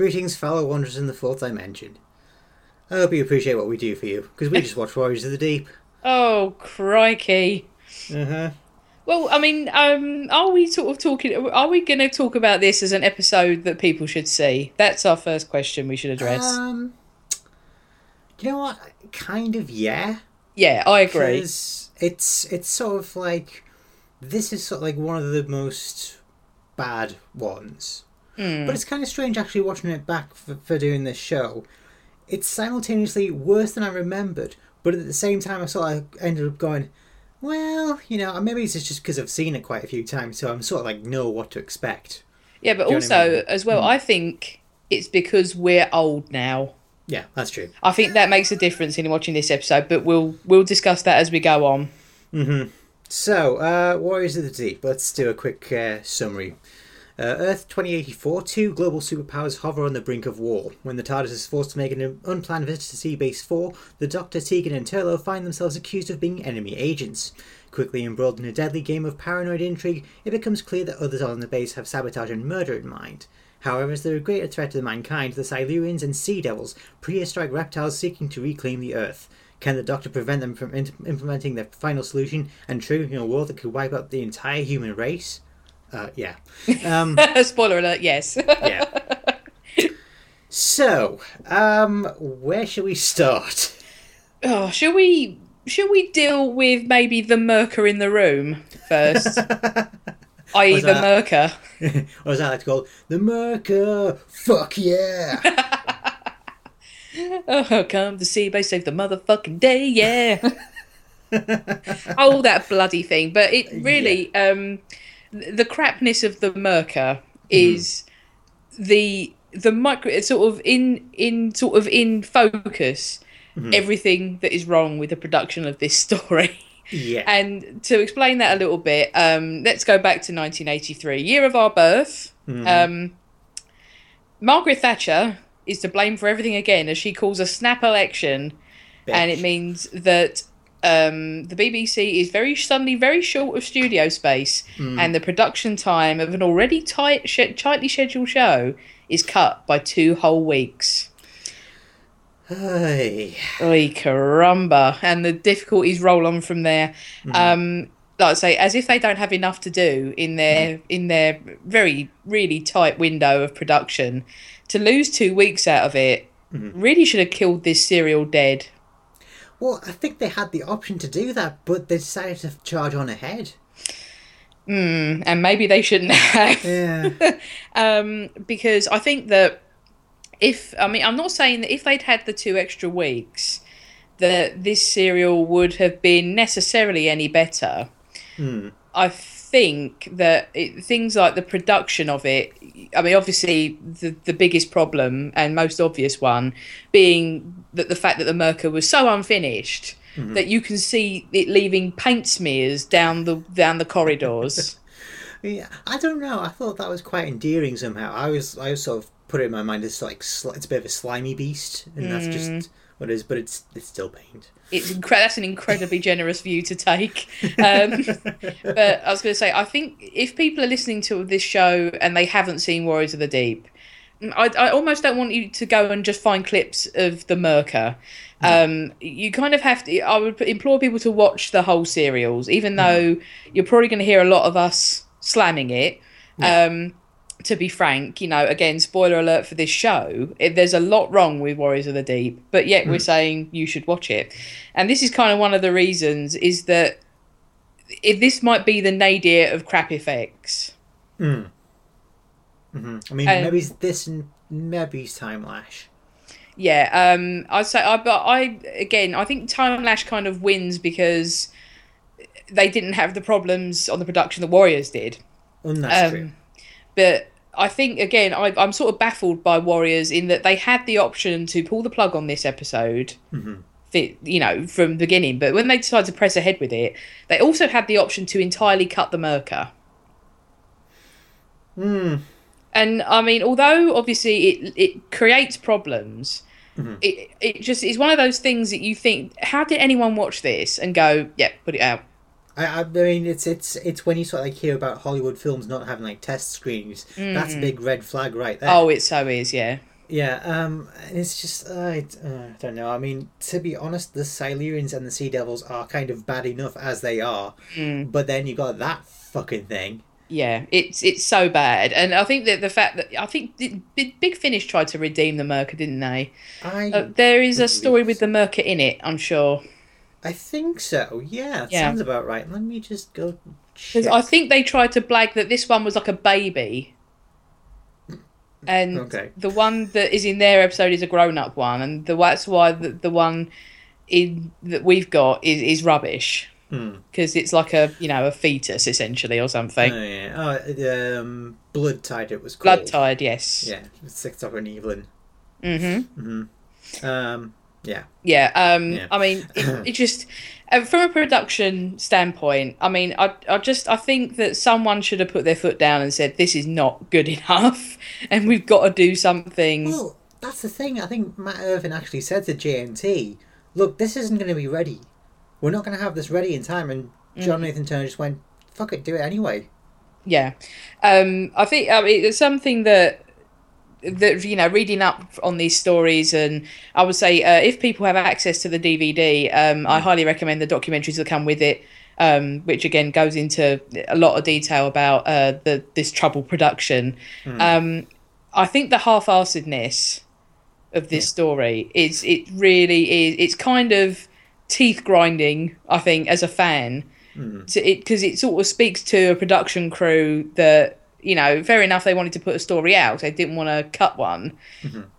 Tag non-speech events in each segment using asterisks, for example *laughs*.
Greetings, fellow wanderers in the fourth dimension. I hope you appreciate what we do for you, because we just watch Warriors of the Deep. Oh, crikey. Uh huh. Well, I mean, um, are we sort of talking? Are we going to talk about this as an episode that people should see? That's our first question we should address. Um, you know what? Kind of, yeah. yeah, I agree. It's it's sort of like this is sort of like one of the most bad ones. Hmm. But it's kind of strange actually watching it back for, for doing this show. It's simultaneously worse than I remembered, but at the same time I sort of ended up going, well, you know, maybe it's just because I've seen it quite a few times, so I'm sort of like know what to expect. Yeah, but Do you know what I also mean? As well, I think it's because we're old now. Yeah, that's true. I think that makes a difference in watching this episode, but we'll we'll discuss that as we go on. So, uh, Warriors of the Deep. Let's do a quick uh, summary. Uh, Earth 2084, two global superpowers hover on the brink of war. When the TARDIS is forced to make an unplanned visit to Seabase 4, the Doctor, Tegan, and Turlough find themselves accused of being enemy agents. Quickly embroiled in a deadly game of paranoid intrigue, it becomes clear that others on the base have sabotage and murder in mind. However, as they're a greater threat to mankind, the Silurians and Sea Devils, prehistoric reptiles seeking to reclaim the Earth. Can the Doctor prevent them from in- implementing their final solution and triggering a war that could wipe out the entire human race? Uh, yeah. *laughs* Um, Spoiler alert, yes. yeah. So, um, where shall we start? oh, shall we shall we deal with maybe the Myrka in the room first? *laughs* i.e. The Myrka. or as I like to call it, the Merker? Fuck yeah! *laughs* Oh, come to see base save the motherfucking day, yeah. oh, that bloody thing. But it really, um, th- the crapness of the Myrka is the the micro. Sort of in in sort of in focus. Everything that is wrong with the production of this *laughs* story. yeah. And to explain that a little bit, um, let's go back to 1983, year of our birth. Um, Margaret Thatcher is to blame for everything again, as she calls a snap election, and it means that um, the BBC is very suddenly very short of studio space, and the production time of an already tight, sh- tightly scheduled show is cut by two whole weeks. Hey. Oy, caramba. And the difficulties roll on from there. Um, like I say, as if they don't have enough to do in their in their very really tight window of production, to lose two weeks out of it really should have killed this serial dead. Well, I think they had the option to do that, but they decided to charge on ahead. And maybe they shouldn't *laughs* have. Yeah. *laughs* um, because I think that if I mean I'm not saying that if they'd had the two extra weeks, that this serial would have been necessarily any better. I think that it, things like the production of it. I mean, obviously the the biggest problem and most obvious one being that the fact that the Myrka was so unfinished. Mm-hmm. That you can see it leaving paint smears down the down the corridors. *laughs* Yeah, I don't know. I thought that was quite endearing somehow. I was, I was sort of put it in my mind as like it's a bit of a slimy beast, and that's just mm. What it is. But it's it's still paint. it's incre- that's an incredibly generous view to take. Um, *laughs* but I was going to say, I think if people are listening to this show and they haven't seen Warriors of the Deep, I, I almost don't want you to go and just find clips of the Myrka. Um, you kind of have to. I would implore people to watch the whole serials, even though you're probably going to hear a lot of us slamming it. Um, to be frank, you know, again, spoiler alert for this show, it, there's a lot wrong with Warriors of the Deep, but yet we're saying you should watch it. And this is kind of one of the reasons is that if this might be the nadir of crap effects. Hmm. I mean, Um, maybe this and maybe Timelash. Yeah, um, I'd say, I, but I again, I think Timelash kind of wins because they didn't have the problems on the production the Warriors did. And that's Um, true. But I think again, I, I'm sort of baffled by Warriors in that they had the option to pull the plug on this episode, mm-hmm. fi- you know, from the beginning. But when they decided to press ahead with it, they also had the option to entirely cut the Myrka. Hmm. And I mean, although obviously it it creates problems, mm-hmm. it it just is one of those things that you think, how did anyone watch this and go, yeah, put it out. I, I mean, it's it's it's when you sort of like hear about Hollywood films not having like test screenings. That's a big red flag right there. Oh, it so is, yeah. Yeah, um, and it's just I uh, don't know. I mean, to be honest, the Silurians and the Sea Devils are kind of bad enough as they are, Mm. but then you got that fucking thing. Yeah, it's it's so bad, and I think that the fact that I think Big Finish tried to redeem the Myrka, didn't they? I Uh, there is a story with the Myrka in it, I'm sure, I think so. Yeah, Yeah. sounds about right. Let me just go. check. I think they tried to blag that this one was like a baby, and Okay. the one that is in their episode is a grown up one, and the that's why the, the one in that we've got is is rubbish Hmm. because it's like a you know a fetus essentially or something. Oh, yeah. Oh, um, Blood Tide. It was called. Blood Tide, yes. Yeah, it's Six Doctor and Evelyn. Mm-hmm. Um, yeah. Yeah, um, Yeah. I mean, it, *coughs* it just uh, from a production standpoint. I mean, I, I just I think that someone should have put their foot down and said this is not good *laughs* enough, and we've got to do something. Well, that's the thing. I think Mat Irvine actually said to JNT, "Look, this isn't going to be ready. We're not going to have this ready in time." And John Nathan Turner just went, "Fuck it, do it anyway." Yeah, um, I think I mean, it's something that that you know reading up on these stories and i would say uh, if people have access to the dvd um, i highly recommend the documentaries that come with it um, which again goes into a lot of detail about uh, the this trouble production. Um, i think the half-assedness of this story is it really is it's kind of teeth grinding i think as a fan to it because it sort of speaks to a production crew that you know fair enough they wanted to put a story out they didn't want to cut one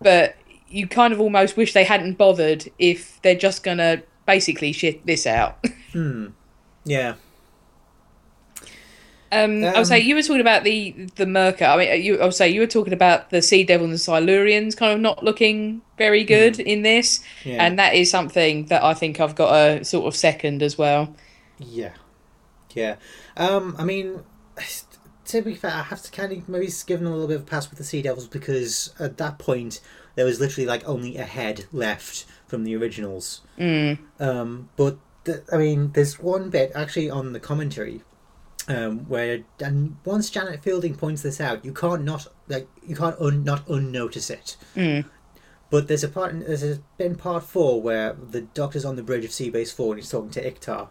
but you kind of almost wish they hadn't bothered if they're just gonna basically shit this out *laughs* Hmm. Yeah. um, I would Um, say you were talking about the the Myrka. I mean, you I would say you were talking about the Sea Devil and the Silurians kind of not looking very good in this, Yeah. and that is something that I think I've got a sort of second as well. Yeah. Yeah. Um, I mean, *sighs* to be fair, I have to kind of maybe give them a little bit of a pass with the Sea Devils because at that point there was literally like only a head left from the originals. Mm. Um, but the, I mean, there's one bit actually on the commentary um, where and once Janet Fielding points this out, you can't not like you can't un, not unnotice it. Mm. But there's a part in, there's a bit in part four where the doctor's on the bridge of Sea Base Four and he's talking to Icthar,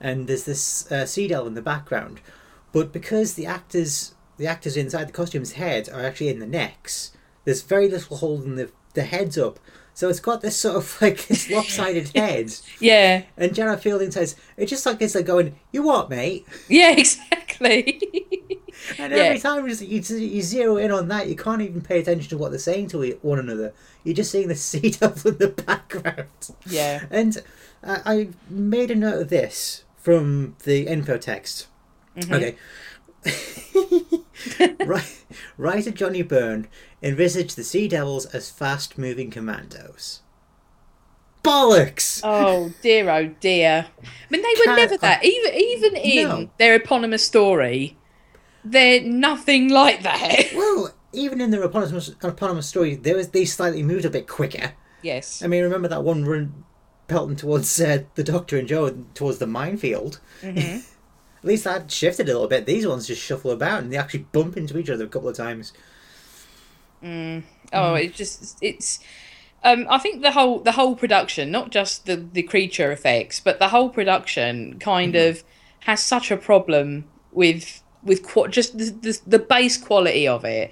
and there's this uh, sea devil in the background. But because the actors the actors inside the costumes' heads are actually in the necks, there's very little holding the the heads up. So it's got this sort of *laughs* like this lopsided *laughs* head. Yeah, And Janet Fielding says, it's just like it's like going, you what, mate? yeah, *laughs* exactly. And Yeah. every time you, you, you zero in on that, you can't even pay attention to what they're saying to one another. You're just seeing the sea devil in the background. yeah. And I, I made a note of this from the info text. Okay. *laughs* writer Johnny Byrne envisaged the Sea Devils as fast moving commandos. Bollocks! Oh dear, oh dear. I mean, they were never that. Even even in No. their eponymous story, they're nothing like that. *laughs* Well, even in the eponymous, eponymous story, there was they slightly moved a bit quicker. yes. I mean, remember that one run pelting towards uh, the Doctor and Jo towards the minefield? Mhm. *laughs* At least that shifted a little bit. These ones just shuffle about and they actually bump into each other a couple of times. Mm. Oh, it's just it's. Um, I think the whole the whole production, not just the the creature effects, but the whole production kind of has such a problem with with qu- just the, the the base quality of it.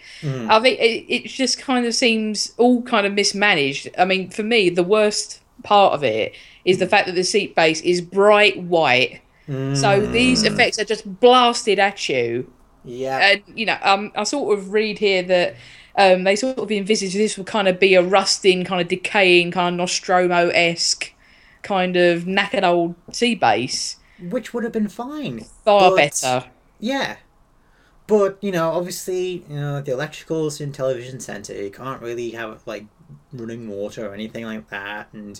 I think it, it just kind of seems all kind of mismanaged. I mean, for me, the worst part of it is the fact that the seat base is bright white. So these effects are just blasted at you Yeah. and you know, um, I sort of read here that um, they sort of envisage this would kind of be a rusting, kind of decaying, kind of Nostromo esque kind of knackered old sea base. Which would have been fine. Far But- better. Yeah. But, you know, obviously, you know, the electricals in Television Centre, you can't really have, like, running water or anything like that. And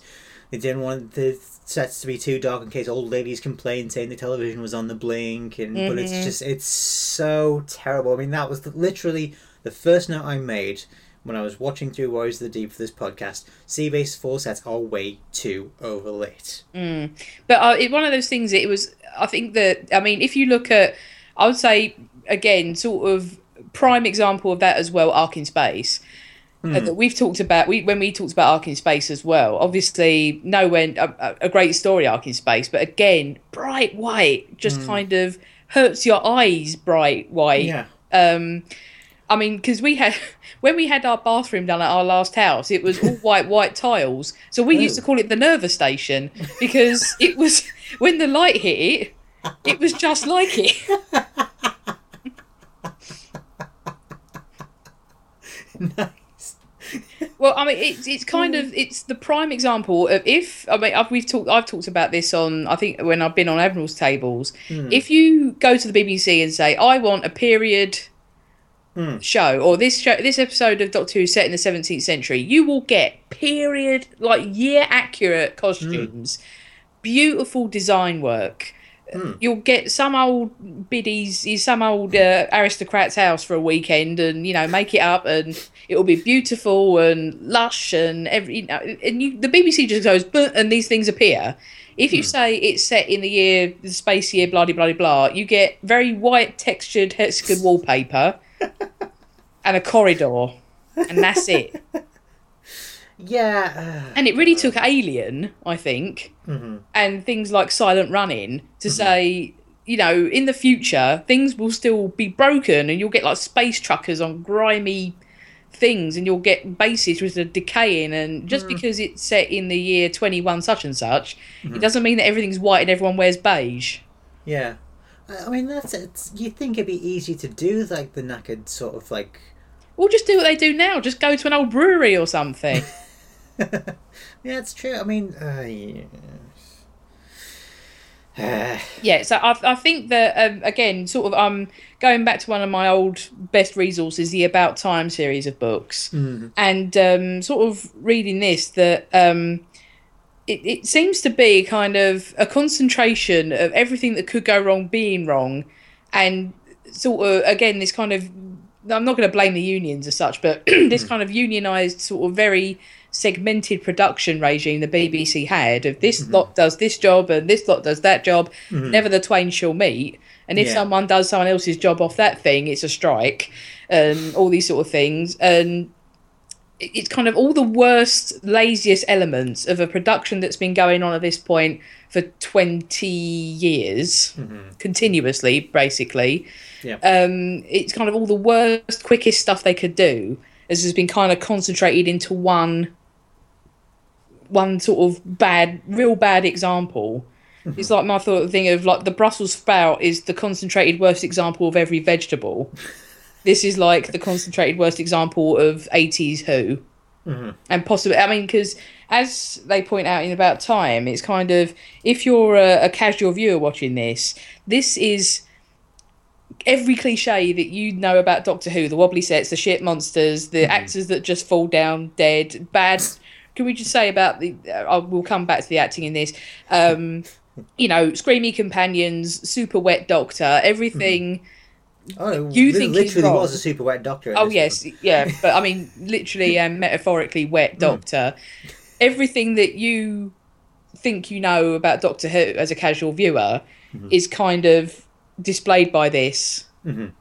they didn't want the sets to be too dark in case old ladies complain saying the television was on the blink. And But it's Mhm. just, it's so terrible. I mean, that was the, literally the first note I made when I was watching through Warriors of the Deep for this podcast. Seabase 4 sets are way too overlit. Mm. But uh, it, one of those things. It was. I think that. I mean, if you look at, I would say again, sort of prime example of that as well. Ark in space. That we've talked about. We when we talked about Ark in Space as well. Obviously, nowhere a, a- a great story Ark in Space, but again, bright white just kind of hurts your eyes. Bright white. Yeah. Um, I mean, because we had *laughs* when we had our bathroom done at our last house, it was all *laughs* white white tiles. So we used to call it the nervous station because *laughs* it was when the light hit it, it was just like it. Well, I mean, it's it's kind of mm. it's the prime example of if I mean I've, we've talked I've talked about this on I think when I've been on Admiral's tables. Mm. If you go to the BBC and say I want a period mm. show or this show this episode of Doctor Who set in the seventeenth century, you will get period like year accurate costumes, beautiful design work. You'll get some old biddies, in some old uh, aristocrat's house for a weekend, and you know make it up, and it'll be beautiful and lush, and every you know, and you, the BBC just goes, "But," and these things appear. If you say it's set in the year, the space year, blah blah blah blah, you get very white textured hexagon wallpaper *laughs* and a corridor, and that's it. Yeah. *sighs* And it really took Alien, I think, mm-hmm. and things like Silent Running to mm-hmm. say, you know, in the future, things will still be broken and you'll get like space truckers on grimy things and you'll get bases which are decaying. And just mm. because it's set in the year 21 such and such, it mm-hmm. doesn't mean that everything's white and everyone wears beige. yeah. I I mean, that's it. You'd think it'd be easy to do like the knackered sort of like. Well, just do what they do now, just go to an old brewery or something. *laughs* *laughs* Yeah, it's true. I mean, uh, yeah. *sighs* Yeah, so I, I think that um, again, sort of, um, going back to one of my old best resources, the About Time series of books, and um, sort of reading this, that um, it, it seems to be kind of a concentration of everything that could go wrong being wrong, and sort of again this kind of I'm not going to blame the unions as such, but *clears throat* this kind of unionized sort of very segmented production regime the mm-hmm. BBC had of this mm-hmm. lot does this job and this lot does that job. Mm-hmm. Never the twain shall meet. And if Yeah. someone does someone else's job off that thing, it's a strike, and all these sort of things. And it's kind of all the worst, laziest elements of a production that's been going on at this point for 20 years, continuously, basically. Yeah. Um, it's kind of all the worst, quickest stuff they could do has been kind of concentrated into one one sort of bad, real bad example. *laughs* It's like my thought thing of like the Brussels sprout is the concentrated worst example of every vegetable. *laughs* this is like the concentrated worst example of 80s Who. Mm-hmm. And possibly, I mean, because as they point out in About Time, it's kind of if you're a, a casual viewer watching this, this is every cliche that you know about Doctor Who the wobbly sets, the shit monsters, the mm-hmm. actors that just fall down dead, bad. Can we just say about the? Uh, I will come back to the acting in this. Um, you know, screamy companions, super wet Doctor, everything. *laughs* Oh, You think literally was a super wet doctor. Oh yes, yeah, *laughs* but I mean literally and metaphorically wet Doctor. Everything that you think you know about Doctor Who as a casual viewer is kind of displayed by this in,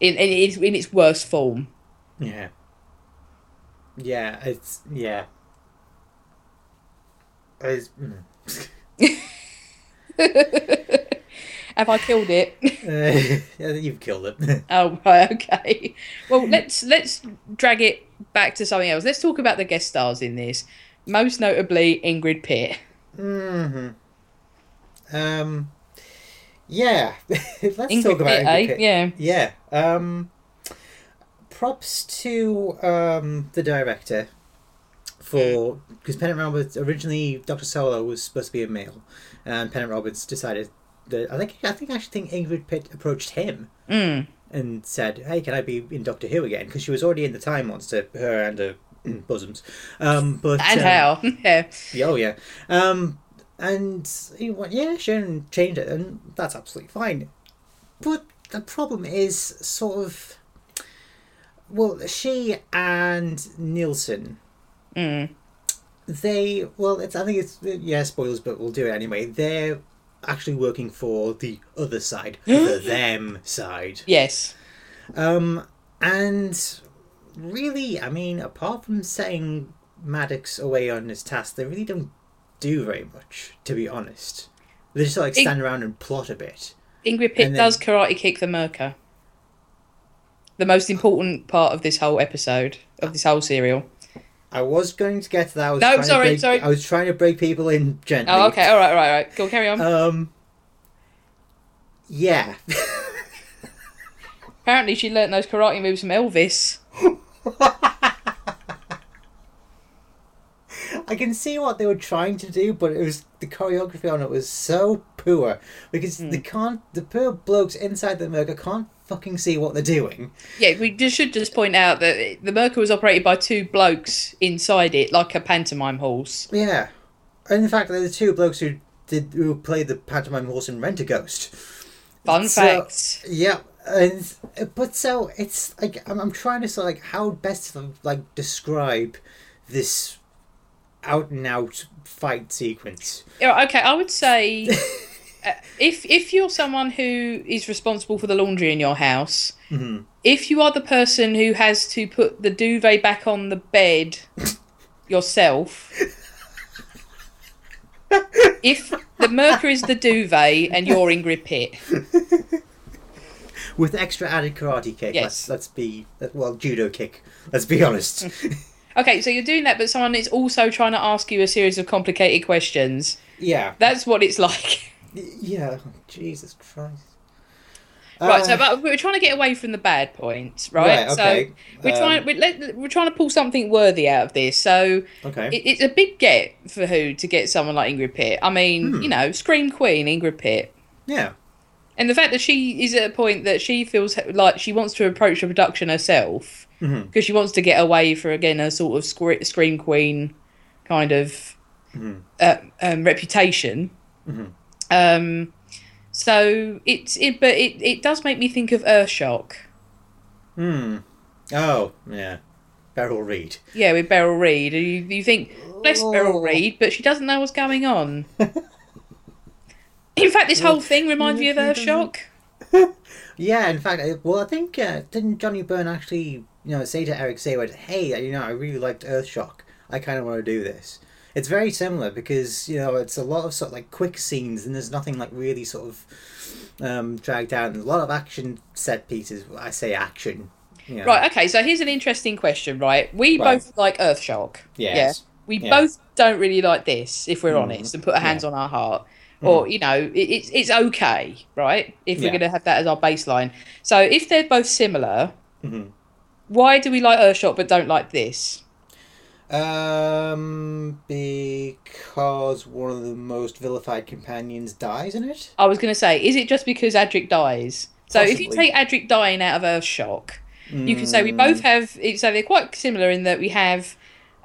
in, its, in its worst form. Yeah. Yeah, it's yeah. Mm. *laughs* Have I killed it? Uh, *laughs* yeah, you've killed it. *laughs* oh right, okay. Well, let's let's drag it back to something else. Let's talk about the guest stars in this. Most notably, Ingrid Pitt. hmm Um. Yeah. Let's Ingrid talk about Pitt, Ingrid eh? Pitt. Yeah. Yeah. Um. Props to um the director for because Pennant Roberts originally Doctor Solow was supposed to be a male, and Pennant Roberts decided that I think I think I actually think Ingrid Pitt approached him Mm. and said, "Hey, can I be in Doctor Who again?" Because she was already in the Time Monster, her and her bosoms. Um, but And um, how? *laughs* yeah. yeah, Oh yeah. Um, and he went, yeah, sure, and changed it, and that's absolutely fine. But the problem is sort of, well, she and Nilson, Mm. they, well, it's I think it's yeah, spoilers, but we'll do it anyway. They're actually working for the other side, *gasps* the them side. Yes. Um, and really, I mean, apart from setting Maddox away on his task, they really don't do very much, to be honest. They just like stand around and plot a bit. Ingrid Pitt then- does karate kick the Myrka. The most important part of this whole episode of this whole serial. I was going to get to that. I was No, trying to sorry, break, sorry. I was trying to break people in gently. Oh, okay, all right, all right, all right. Go carry on. Um. Yeah. *laughs* Apparently, she learnt those karate moves from Elvis. *laughs* I can see what they were trying to do, but it was the choreography on it was so poor because Hmm. they can't. The poor blokes inside the Myrka can't fucking see what they're doing. Yeah, we just should just point out that the Myrka was operated by two blokes inside it, like a pantomime horse. Yeah, and in fact, they're the two blokes who did who played the pantomime horse in Rentaghost. Fun So- facts. Yeah, and but so it's like I'm, I'm trying to sort of like how best to like describe this out and out fight sequence. Yeah, okay, I would say *laughs* if if you're someone who is responsible for the laundry in your house, Mhm. if you are the person who has to put the duvet back on the bed *laughs* yourself, if the Myrka is the duvet and you're Ingrid Pitt, with extra added karate kick. Yes. Let's let's be well judo kick. Let's be honest. *laughs* okay, so you're doing that, but someone is also trying to ask you a series of complicated questions. yeah. That's what it's like. Yeah. Jesus Christ. Right, so Uh, but we're trying to get away from the bad points, right? Right, okay. So we're Um, trying we're, let, we're trying to pull something worthy out of this. So okay. it, it's a big get for who to get someone like Ingrid Pitt. I mean, Hmm. you know, Scream Queen Ingrid Pitt. yeah. And the fact that she is at a point that she feels like she wants to approach the production herself because she wants to get away for again a sort of scre- scream queen kind of Mhm. uh, um, reputation. Mhm. Um, so it's it, but it, it does make me think of Earthshock. Hmm. Oh yeah. Beryl Reid. Yeah, with Beryl Reid. You you think bless Beryl Oh. Reid, but she doesn't know what's going on. In fact, this whole thing reminds me of Earthshock. *laughs* Yeah, in fact, well, I think uh, didn't Johnny Byrne actually, you know, say to Eric Saward, "Hey, you know, I really liked Earthshock. I kind of want to do this." It's very similar because you know it's a lot of sort of like quick scenes and there's nothing like really sort of um, dragged out. And a lot of action set pieces. I say action. You know. Right, okay, so here's an interesting question, right? We Right. both like Earthshock. Yes. Yeah. We Yeah. both don't really like this, if we're Mhm. honest, and put our hands on our heart. Or, you know, it's, it's okay, right? If we're Yeah. going to have that as our baseline. So if they're both similar, Mhm. why do we like Earthshock but don't like this? Um, because one of the most vilified companions dies in it. I was going to say, is it just because Adric dies? So if you take Adric dying out of Earth Earthshock, you can say we Mm. both have. So they're quite similar in that we have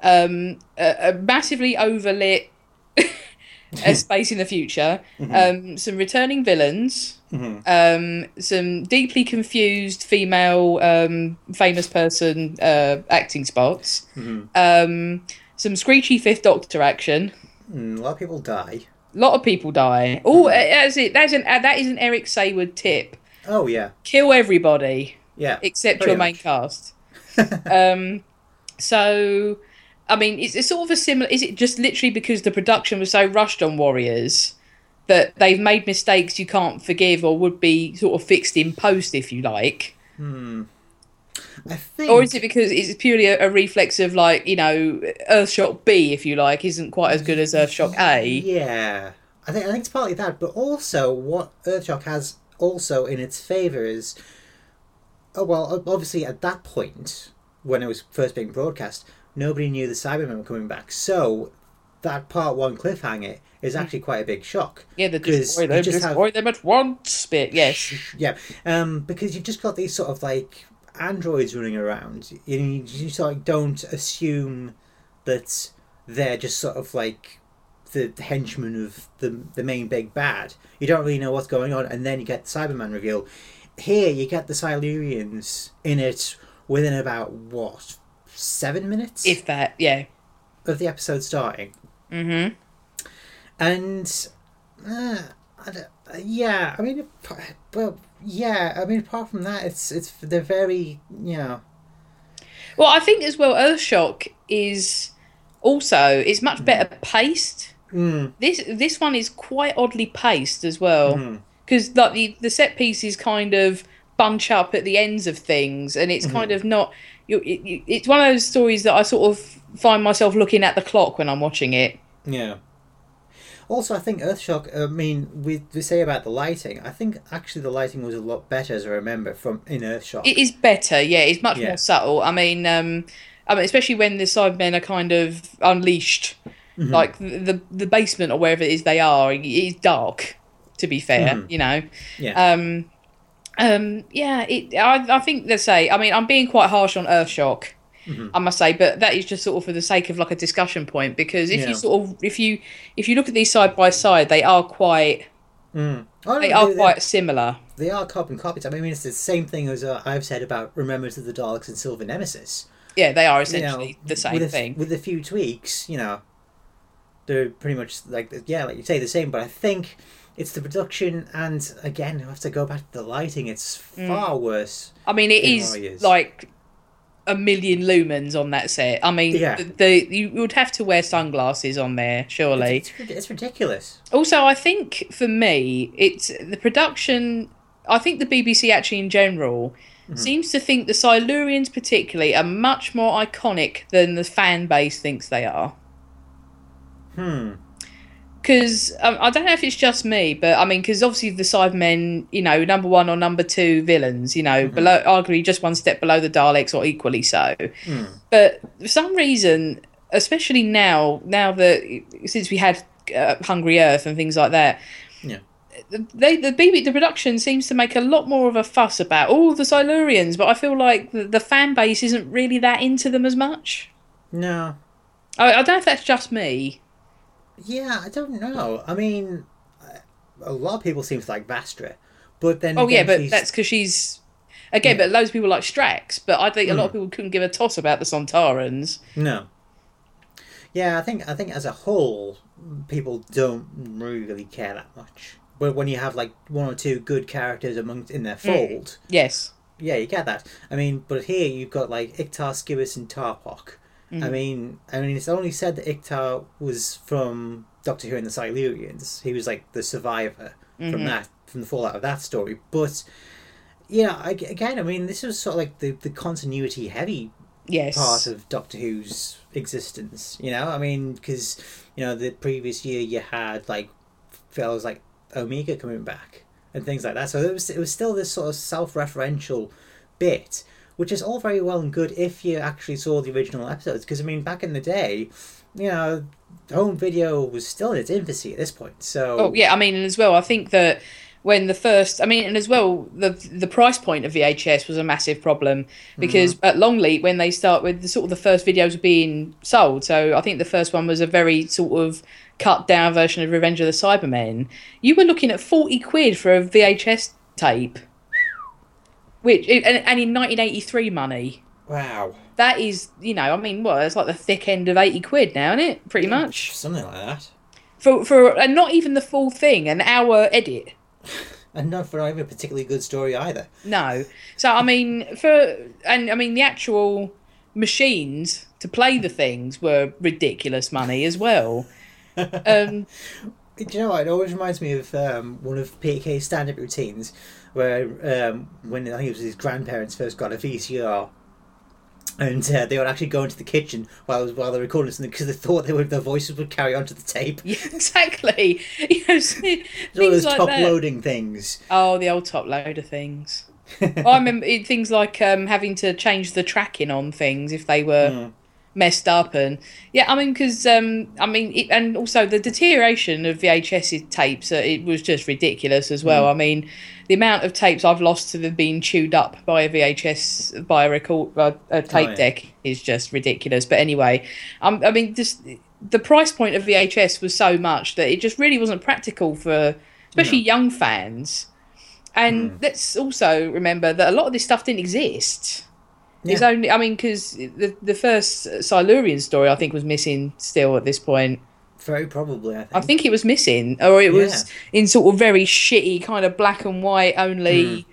um, a, a massively overlit *laughs* a *laughs* space in the future, um, some returning villains, Mhm. um, some deeply confused female um, famous person uh, acting spots, Mhm. um, some screechy Fifth Doctor action. Mm, a lot of people die. A lot of people die. Oh, that's it. That's an uh, that is an Eric Saward tip. Oh yeah, Kill everybody yeah. except your main cast. *laughs* um, so, I mean, it's, it's sort of a similar. Is it just literally because the production was so rushed on Warriors that they've made mistakes you can't forgive or would be sort of fixed in post, if you like? Hmm. I think. Or is it because it's purely a, a reflex of like you know Earthshock B, if you like, isn't quite as good as Earthshock A? Yeah, I think I think it's partly that, but also what Earthshock has also in its favour is, oh well, obviously at that point when it was first being broadcast, nobody knew the Cybermen were coming back, so that part one cliffhanger is actually quite a big shock. Yeah, the 'Cause destroy them, just have- destroy them at once bit. Yes. Yeah, um, because you've just got these sort of like androids running around. You, you just sort of don't assume that they're just sort of like the henchmen of the the main big bad. You don't really know what's going on, and then you get the Cyberman reveal. Here, you get the Silurians in it within about what seven minutes If that, yeah. of the episode starting, Mm-hmm. And uh, I don't- uh, yeah, I mean, but yeah, I mean, apart from that, it's it's they're very you know. Well, I think as well, Earthshock is also it's much better Mm. paced. This this one is quite oddly paced as well, Mm-hmm. because like the the set pieces kind of bunch up at the ends of things, and Mm-hmm. it's kind of not. You, it, you- it's one of those stories that I sort of find myself looking at the clock when I'm watching it. Yeah. Also, I think Earthshock. I mean, we we say about the lighting. I think actually the lighting was a lot better, as I remember from in Earthshock. It is better, yeah. It's much Yeah. more subtle. I mean, um, I mean, especially when the Cybermen are kind of unleashed, Mm-hmm. like the, the basement or wherever it is they are. It is dark, to be fair. Mm-hmm. You know. yeah. Um, um, yeah. It. I. I think let's say. I mean, I'm being quite harsh on Earthshock. Mm-hmm. I must say, but that is just sort of for the sake of like a discussion point because if Yeah. you sort of if you if you look at these side by side, they are quite Mm. They no, are they, quite similar. they are carbon copies. I mean, it's the same thing as uh, I've said about Remembrance of the Daleks and Silver Nemesis. Yeah, they are You essentially know, the same with a, thing. With a few tweaks, you know, they're pretty much like yeah, like you say, the same. But I think it's the production, and again, I have to go back to the lighting. It's Mm. far worse. I mean, it is, is like a million lumens on that set. I mean, Yeah. the, you would have to wear sunglasses on there, surely. It's, it's, it's ridiculous. Also, I think for me, it's the production. I think the BBC actually, in general, Mm-hmm. seems to think the Silurians, particularly, are much more iconic than the fan base thinks they are. Hmm. Because um, I don't know if it's just me, but I mean, because obviously the Cybermen, you know, number one or number two villains, you know, below arguably just one step below the Daleks or equally so. But for some reason, especially now, now that since we had uh, Hungry Earth and things like that, Yeah. they the BB the production seems to make a lot more of a fuss about all the Silurians, but I feel like the, the fan base isn't really that into them as much. No. I, I don't know if that's just me. Yeah, I don't know. I mean, a lot of people seem to like Vastra, but then Oh yeah, but she's- that's because she's again. But loads of people like Strax, but I think a lot of hmm. people couldn't give a toss about the Sontarans. no. Yeah, I think I think as a whole, people don't really care that much. But when you have like one or two good characters among in their hmm. fold, Yes, yeah, you get that. I mean, but here you've got like Icthar, Scibus, and Tarpok. I mm-hmm. mean, I mean, it's only said that Icthar was from Doctor Who and the Silurians. He was like the survivor from mm-hmm. that, from the fallout of that story. But yeah, I, again, I mean, this was sort of like the the continuity heavy yes, part of Doctor Who's existence. You know, I mean, because you know the previous year you had like fellows like Omega coming back and things like that. So it was it was still this sort of self-referential bit, which is all very well and good if you actually saw the original episodes. Because I mean, back in the day, you know, home video was still in its infancy at this point. So Oh yeah, I mean, and as well, I think that when the first, I mean, and as well, the the price point of VHS was a massive problem because mm-hmm. at Longleat, when they start with the sort of the first videos were being sold, so I think the first one was a very sort of cut down version of Revenge of the Cybermen. You were looking at forty quid for a VHS tape, which and, and in nineteen eighty three money. wow, That is, you know, I mean, what? it's like the thick end of eighty quid now, isn't it? Pretty much something like that. for for and not even the full thing, an hour edit. *laughs* And not for even a particularly good story either. No. So I mean, for and I mean the actual machines to play the things were ridiculous money as well. *laughs* Um, Do you know what? It always reminds me of um, one of PK's stand-up routines, where um, when I think it was his grandparents first got a VCR, and uh, they would actually go into the kitchen while while they're recording something because they thought they would their voices would carry onto the tape. *laughs* yeah, exactly. You know, s- It's one of those like top that. loading things. Oh, the old top loader things. *laughs* I remember things like um, having to change the tracking on things if they were Mm. Messed up, and yeah, I mean because um, I mean, it, and also the deterioration of VHS tapes, uh, it was just ridiculous as well. I mean, the amount of tapes I've lost to them being chewed up by a VHS by a record uh, a tape yeah. deck is just ridiculous. But anyway, um, I mean, just the price point of VHS was so much that it just really wasn't practical for especially young fans. And let's also remember that a lot of this stuff didn't exist. It's only, I mean, because the the first Silurian story I think was missing still at this point. Very probably, I think. I think it was missing, or it was in sort of very shitty kind of black and white only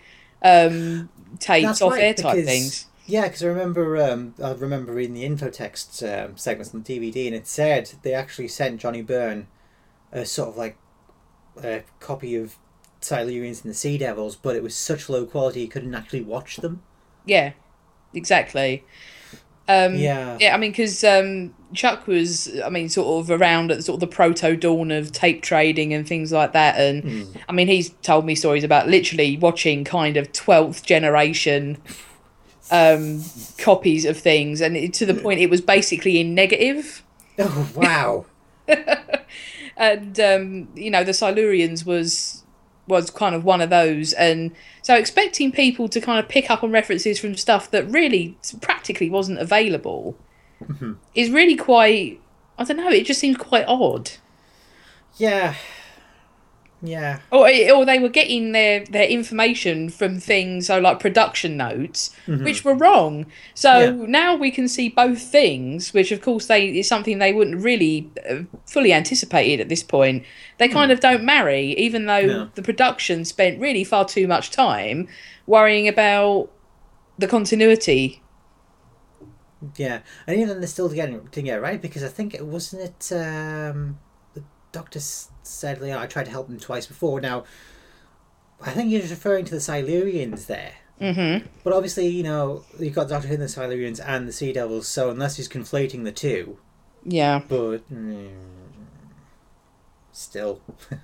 um, tapes off right, air type because- things. Yeah, because I remember um, I remember reading the infotext um, segments on the DVD, and it said they actually sent Johnny Byrne a sort of like a copy of Silurians and the Sea Devils, but it was such low quality he couldn't actually watch them. Yeah, exactly. Um, Yeah. yeah. I mean, because um, Chuck was, I mean, sort of around at sort of the proto dawn of tape trading and things like that, and Hmm. I mean, he's told me stories about literally watching kind of twelfth generation um, copies of things, and to the point it was basically in negative. Oh wow! *laughs* and um, you know the Silurians was was kind of one of those, and so expecting people to kind of pick up on references from stuff that really practically wasn't available mm-hmm. is really quite. I don't know. It just seems quite odd. yeah, yeah, Or, or they were getting their, their information from things, so like production notes, which were wrong. So Yeah. now we can see both things, which of course they is something they wouldn't really uh, fully anticipated at this point. They kind of don't marry, even though No. the production spent really far too much time worrying about the continuity. yeah. And even then, they're still getting to get right because I think it wasn't it. Um, the doctor s- know, I tried to help him twice before. Now, I think was referring to the Silurians there. Mm-hmm. But obviously, you know, you've got Doctor Who and the Silurians and the Sea Devils, so unless he's conflating the two, Yeah. but mm, still, *laughs*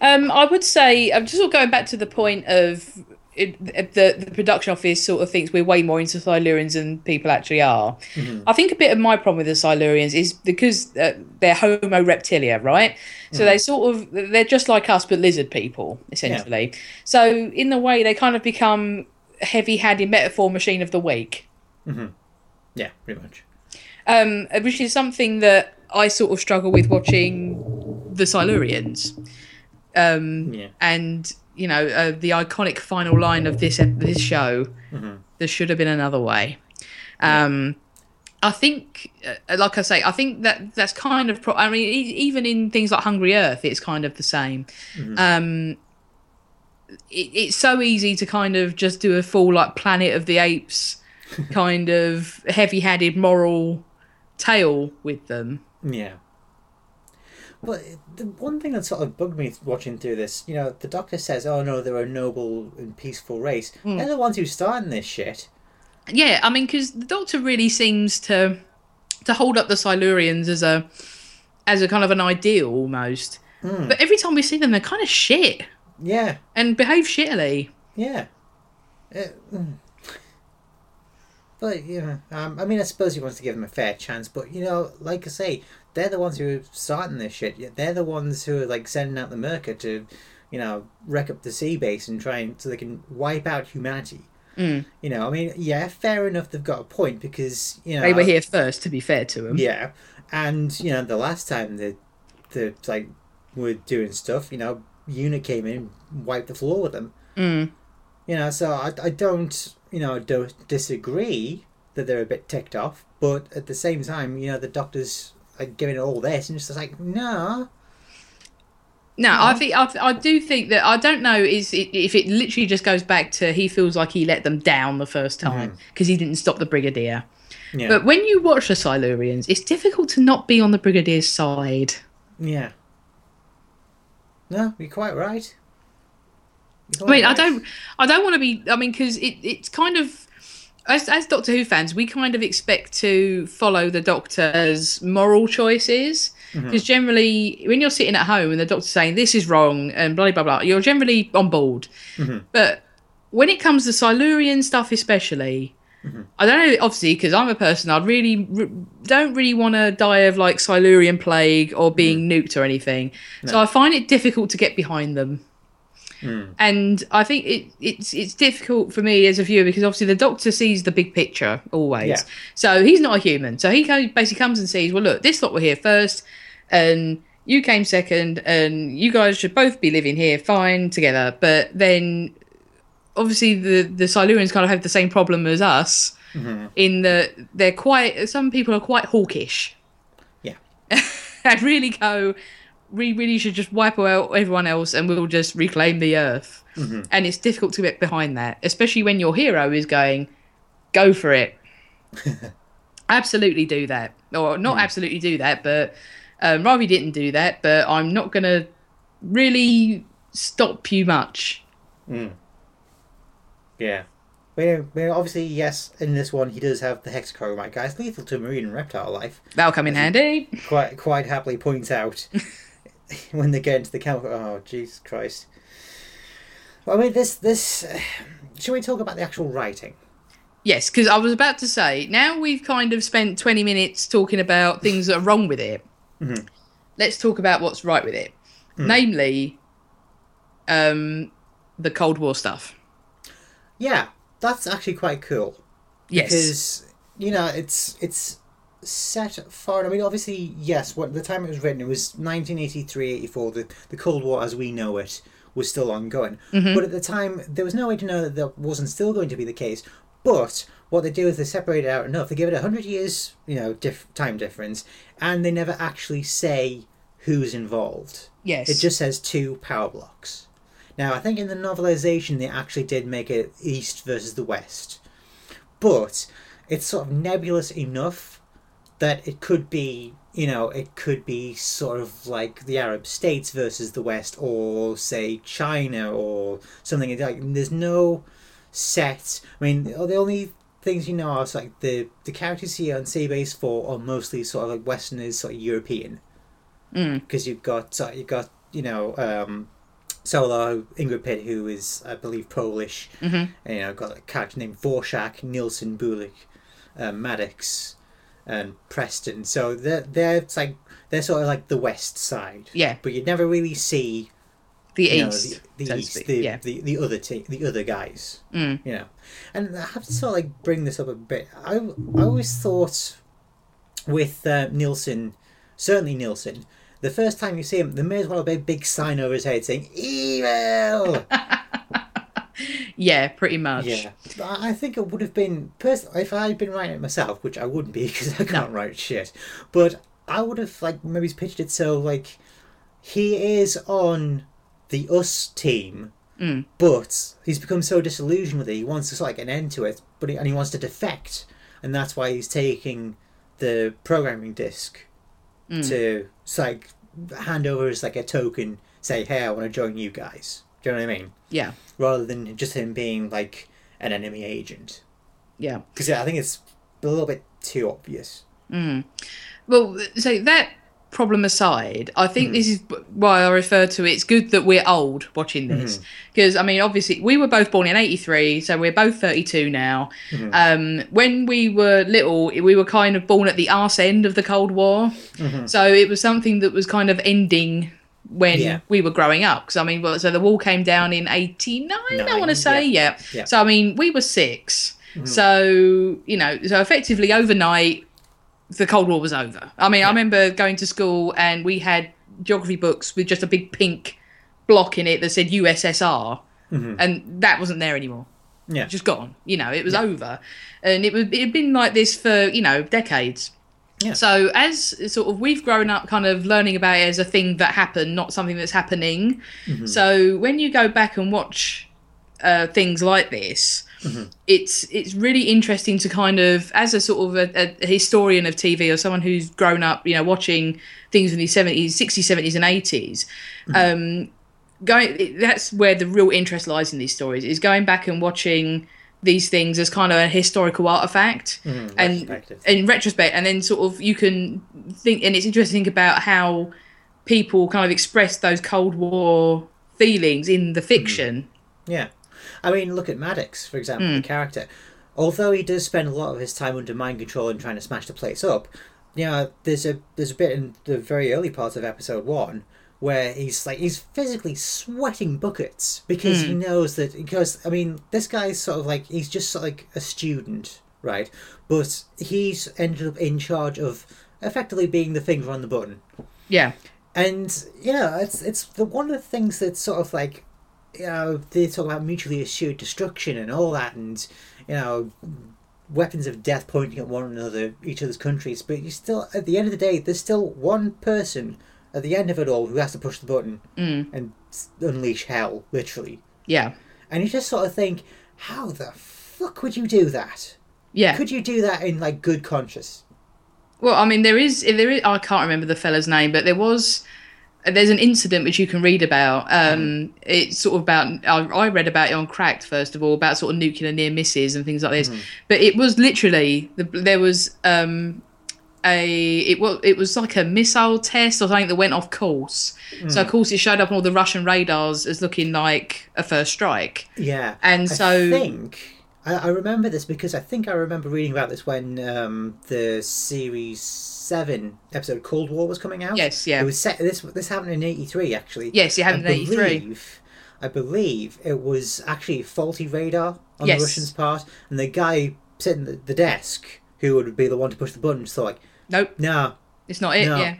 Um, I would say, I'm just sort of going back to the point of it, the the production office sort of thinks we're way more into Silurians than people actually are. I think a bit of my problem with the Silurians is because uh, they're Homo reptilia, right? So they sort of they're just like us, but lizard people essentially. So in a way, they kind of become heavy-handed metaphor machine of the week yeah, pretty much. um, which is something that I sort of struggle with watching the Silurians. Um, Yeah. And you know uh, the iconic final line of this this show. There should have been another way. Um, I think, uh, like I say, I think that that's kind of. Pro- I mean, e- even in things like Hungry Earth, it's kind of the same. Um, it, it's so easy to kind of just do a full like Planet of the Apes *laughs* kind of heavy-handed moral tale with them. Yeah. But the one thing that sort of bugged me watching through this, you know, the Doctor says, "Oh no, they're a noble and peaceful race." They're the ones who started this shit. Yeah, I mean, because the Doctor really seems to to hold up the Silurians as a as a kind of an ideal almost. But every time we see them, they're kind of shit Yeah, and behave shittily. yeah. Uh, mm. But yeah, um, I mean, I suppose he wants to give them a fair chance. But you know, like I say, they're the ones who are starting this shit. They're the ones who are like sending out the Myrka to, you know, wreck up the sea base and try and so they can wipe out humanity. Mm. You know, I mean, yeah, fair enough. They've got a point because you know They were here first, to be fair to them. Yeah, and you know, the last time the the like were doing stuff, you know, Unit came in, and wiped the floor with them. Mm. You know, so I, I don't you know don't disagree that they're a bit ticked off, but at the same time, you know, the doctor's like giving it all this, and it's just like no, No, I think I, I do think that I don't know is it, if it literally just goes back to he feels like he let them down the first mm-hmm. time because he didn't stop the brigadier. yeah, But when you watch the Silurians, it's difficult to not be on the brigadier's side. yeah. No, you're quite right. You're I mean, quite I don't, I don't want to be. I mean, because it, it's kind of as as Doctor Who fans, we kind of expect to follow the Doctor's moral choices. Mm-hmm. Because generally, when you're sitting at home and the Doctor's saying this is wrong and blah blah blah, you're generally on board. Mm-hmm. But when it comes to Silurian stuff, especially. Mm-hmm. I don't know, obviously, because I'm a person, I really r- don't really want to die of like Silurian plague or being nuked or anything. So I find it difficult to get behind them Hmm. and I think it, it's it's difficult for me as a viewer because obviously the doctor sees the big picture always. Yeah. So he's not a human. So he basically comes and sees, well, look, this lot were here first, and you came second, and you guys should both be living here fine together. But then, obviously, the the Silurians kind of have the same problem as us mm-hmm. in that they're quite. Some people are quite hawkish Yeah. *laughs* and really go, we really should just wipe out everyone else and we'll just reclaim the earth. Mm-hmm. And it's difficult to get behind that, especially when your hero is going, go for it. *laughs* absolutely do that, or not mm. absolutely do that, but um, Ravi didn't do that. But I'm not going to really stop you much. Mm. Yeah. Well, well, obviously, yes, in this one he does have the hexachromite guys, lethal to marine and reptile life. That'll come in handy. Quite, quite happily points out *laughs* *laughs* when they get into the camp. Oh, Jesus Christ! Well, I mean, this, this. *sighs* Shall we talk about the actual writing? Yes, because I was about to say, now we've kind of spent 20 minutes talking about things that are wrong with it. Let's talk about what's right with it. Namely, um, the Cold War stuff. Yeah, that's actually quite cool. Yes. because you know it's it's set far. I mean, obviously, yes. What the time it was written, it was 1983, 84. The the Cold War, as we know it, was still ongoing. Mm-hmm. But at the time, there was no way to know that that wasn't still going to be the case. But what they do is they separate it out enough. They give it a hundred years, you know, diff- time difference, and they never actually say who's involved. yes. It just says two power blocks. Now, I think in the novelization they actually did make it East versus the West, but it's sort of nebulous enough that it could be, you know, it could be sort of like the Arab states versus the West, or say China, or something like. There's no set. I mean, the only things you know are like the the characters here on Sea Base Four are mostly sort of like Westerners, sort of European Mm. because you've got uh, you've got you know um, Solow Ingrid Pitt who is I believe Polish, Mhm. and you know got a character named Vorshak, Nilson, Bulic, uh, Maddox, and Preston. So they're they're like they're sort of like the West side, Yeah. but you'd never really see The you know, East. the, so the East, the, yeah. the the other te- the other guys, Mm. you know, and I have to sort of like bring this up a bit. I I always thought with uh, Nilson, certainly Nilson, the first time you see him, there may as well have been a big sign over his head saying "Evil." *laughs* Yeah, pretty much. yeah, I think it would have been personally if I had been writing it myself, which I wouldn't be *laughs* because I can't write shit. But I would have like maybe pitched it so like he is on the us team, Mm. but he's become so disillusioned with it. He wants to like an end to it, but he, and he wants to defect, and that's why he's taking the programming disk Mm. to like hand over as like a token, say, "Hey, I want to join you guys." Do you know what I mean? Yeah. Rather than just him being like an enemy agent, Yeah. because yeah, I think it's a little bit too obvious. Mm. Well, so that problem aside, I think Hmm. this is why I refer to it. It's good that we're old watching this Hmm. because I mean, obviously, we were both born in '83, so we're both 32 now. Hmm. Um, when we were little, we were kind of born at the arse end of the Cold War, Mm-hmm. so it was something that was kind of ending when Yeah. we were growing up. Because I mean, well, so the wall came down in '89, I want to say, yeah. Yeah. So I mean, we were 6 Mm-hmm. So you know, so effectively overnight the Cold War was over. I mean, I remember going to school and we had geography books with just a big pink block in it that said USSR, and that wasn't there anymore. Mm-hmm. Yeah. Just gone. You know, it was over, and it was it had been like this for you know decades. Yeah. So as sort of we've grown up, kind of learning about it as a thing that happened, not something that's happening. Mm-hmm. So when you go back and watch uh, things like this, Mm-hmm. it's it's really interesting to kind of as a sort of a, a historian of TV or someone who's grown up, you know, watching things in the seventies, sixties, seventies, and 80s Mm-hmm. Um, going that's where the real interest lies in these stories is going back and watching these things as kind of a historical artifact and in retrospect and then sort of you can think and it's interesting to think about how people kind of express those cold war feelings in the fiction Yeah. I mean, look at Maddox, for example, Hmm. the character. Although he does spend a lot of his time under mind control and trying to smash the place up, you know, there's a there's a bit in the very early part of episode one where he's like he's physically sweating buckets because Hmm. he knows that because I mean this guy's sort of like he's just sort of like a student, right? But he's ended up in charge of effectively being the finger on the button yeah and you know it's it's the one of the things that's sort of like you know they talk about mutually assured destruction and all that and you know weapons of death pointing at one another each other's countries but you still at the end of the day there's still one person at the end of it all who has to push the button Mm. and unleash hell literally yeah and you just sort of think how the fuck would you do that Yeah. Could you do that in like good conscience? Well, I mean, there is there is I can't remember the fella's name, but there was there's an incident which you can read about. Um, It's sort of about I, I read about it on Cracked first of all about sort of nuclear near misses and things like this. But it was literally the, there was um, a it was it was like a missile test or something that went off course. So of course it showed up on all the Russian radars as looking like a first strike. Yeah. And so I so- think I, I remember this because I think I remember reading about this when um, the series seven episode Cold War was coming out. Yes, yeah. It was set. This this happened in '83 actually. Yes, it happened I in '83. I believe it was actually faulty radar on Yes. the Russians' part, and the guy sitting at the desk who would be the one to push the buttons thought, like, Nope, no, it's not it. No. Yeah.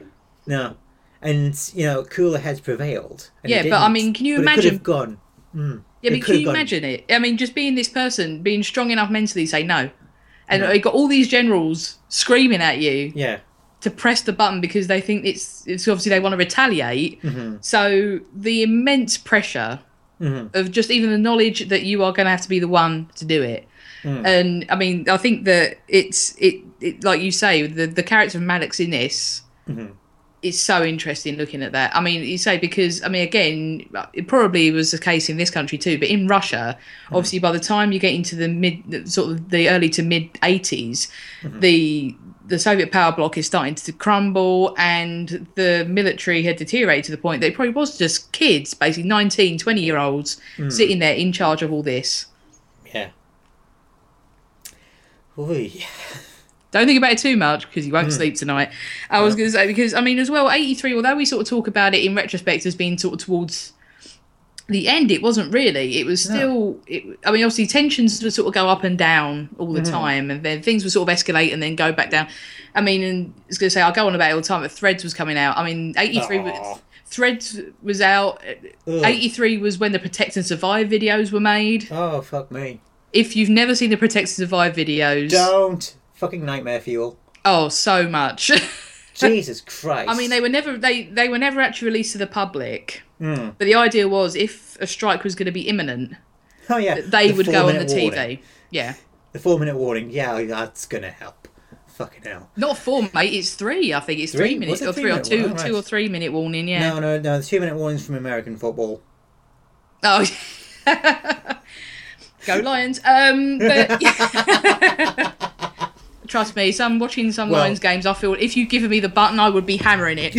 no, and you know, cooler heads prevailed. Yeah, but I mean, can you But It could have gone. Mm, Yeah, but can you gone- imagine it? I mean, just being this person, being strong enough mentally say no. And No. you got all these generals screaming at you Yeah. to press the button because they think it's it's obviously they want to retaliate. Mm-hmm. So the immense pressure Mhm. of just even the knowledge that you are going to have to be the one to do it. Mm. And I mean, I think that it's it, it like you say the the character of Maddox in this Mhm. is so interesting looking at that. I mean, you say because I mean again, it probably was the case in this country too, but in Russia, obviously by the time you get into the mid sort of the early to mid 80s, the the Soviet power bloc is starting to crumble and the military had deteriorated to the point that it probably was just kids, basically 19, 20 year olds hmm. sitting there in charge of all this. Yeah. Oy. Don't think about it too much because you won't hmm. sleep tonight. I was going to say because I mean as well, eighty three. Although we sort of talk about it in retrospect as being sort of towards the end, it wasn't really. It was still. It, I mean, obviously tensions would sort of go up and down all the mm-hmm. time, and then things would sort of escalate and then go back down. I mean, and I was going to say I'll go on about it all the time. But Threads was coming out. I mean, eighty three. Aw. Threads was out. Ugh. Eighty three was when the Protect and Survive videos were made. Oh fuck me! If you've never seen the Protect and Survive videos, Don't fucking nightmare fuel. oh, so much. *laughs* Jesus Christ! I mean, they were never they they were never actually released to the public. Mm. But the idea was, if a strike was going to be imminent, Oh yeah. they the would go on the four-minute TV. warning. Yeah, The four minute warning. Yeah, that's gonna help. Fucking hell. not four, mate. It's three. I think it's Three? three, minutes it or three or three-minute two, warning? two or three minute warning. Yeah. No, no, no. The two minute warnings from American football. Oh. *laughs* Go Lions. Um, but *laughs* *laughs* trust me, some watching some Well- Lions games, I feel if you given me the button, I would be hammering it.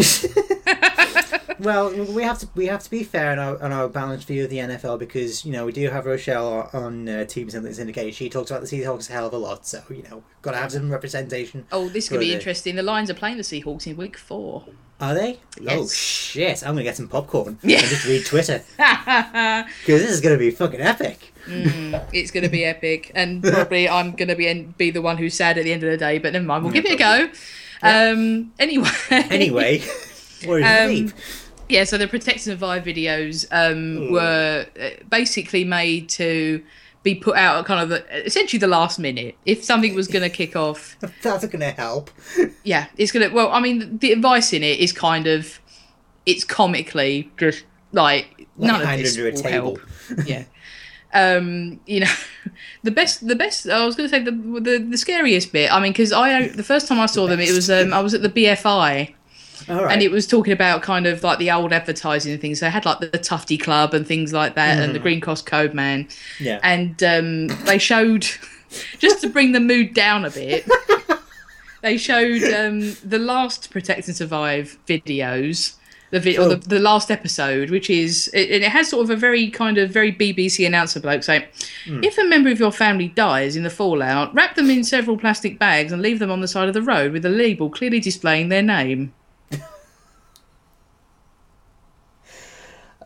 Well, we have to we have to be fair on our, on our balanced view of the NFL because you know we do have Rochelle on uh, Team Something's Indicated. She talks about the Seahawks a hell of a lot, so you know got to have some representation. Oh, this could be the- interesting. The Lions are playing the Seahawks in week four. Are they? Oh shit! I'm gonna get some popcorn Yeah. and just read Twitter *laughs* because this is gonna be fucking epic. It's going to be epic, and probably I'm going to be be the one who's sad at the end of the day. But never mind, we'll give it a go. Um, anyway, Anyway, *laughs* Um? Yeah. So the Protect and Survive videos um, were uh, basically made to be put out at kind of the, essentially the last minute. If something was going to kick off, *laughs* That's gonna help. *laughs* yeah, it's going to. Well, I mean, the advice in it is kind of, it's comically just like none of this will help. *laughs* yeah. Um, you know, the best, the best. I was going to say the, the the scariest bit. I mean, because I the first time I saw them, it was um, I was at the BFI, right. and it was talking about kind of like the old advertising and things. They had like the, the Tufty Club and things like that, and the Green Cross Code Man, yeah. and um, they showed *laughs* just to bring the mood down a bit. *laughs* they showed um, the last Protect and Survive videos. The, vi- or the, the last episode, which is, it, and it has sort of a very kind of very BBC announcer bloke saying, if a member of your family dies in the fallout, wrap them in several plastic bags and leave them on the side of the road with a label clearly displaying their name.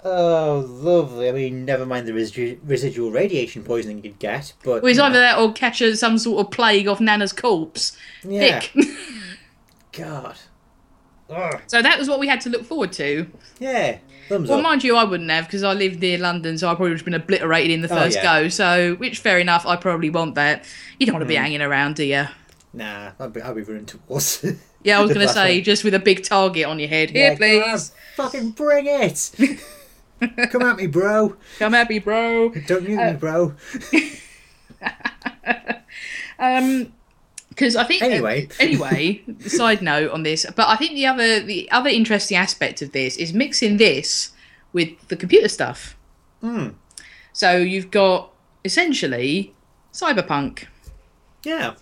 Oh, lovely. I mean, never mind the residu- residual radiation poisoning you'd get, but Well, it's either that or catch a, some sort of plague off Nana's corpse. yeah. Thick. *laughs* God. Ugh. so that was what we had to look forward to. Yeah. Thumbs Well, up. mind you, I wouldn't have because I lived near London, so I probably would have been obliterated in the Oh, first yeah. go. So, which fair enough, I probably want that. You don't want to be Mm. hanging around, do you? Nah, I'd be, I'll be running towards. *laughs* Yeah, I was going to say just with a big target on your head. Here, Yeah, please, fucking bring it. *laughs* come at me, bro. come at me, bro. Don't mute Uh, me, bro. *laughs* Um, because I think Anyway. anyway, side note on this, but I think the other the other interesting aspect of this is mixing this with the computer stuff. Hmm. So you've got essentially cyberpunk. Yeah,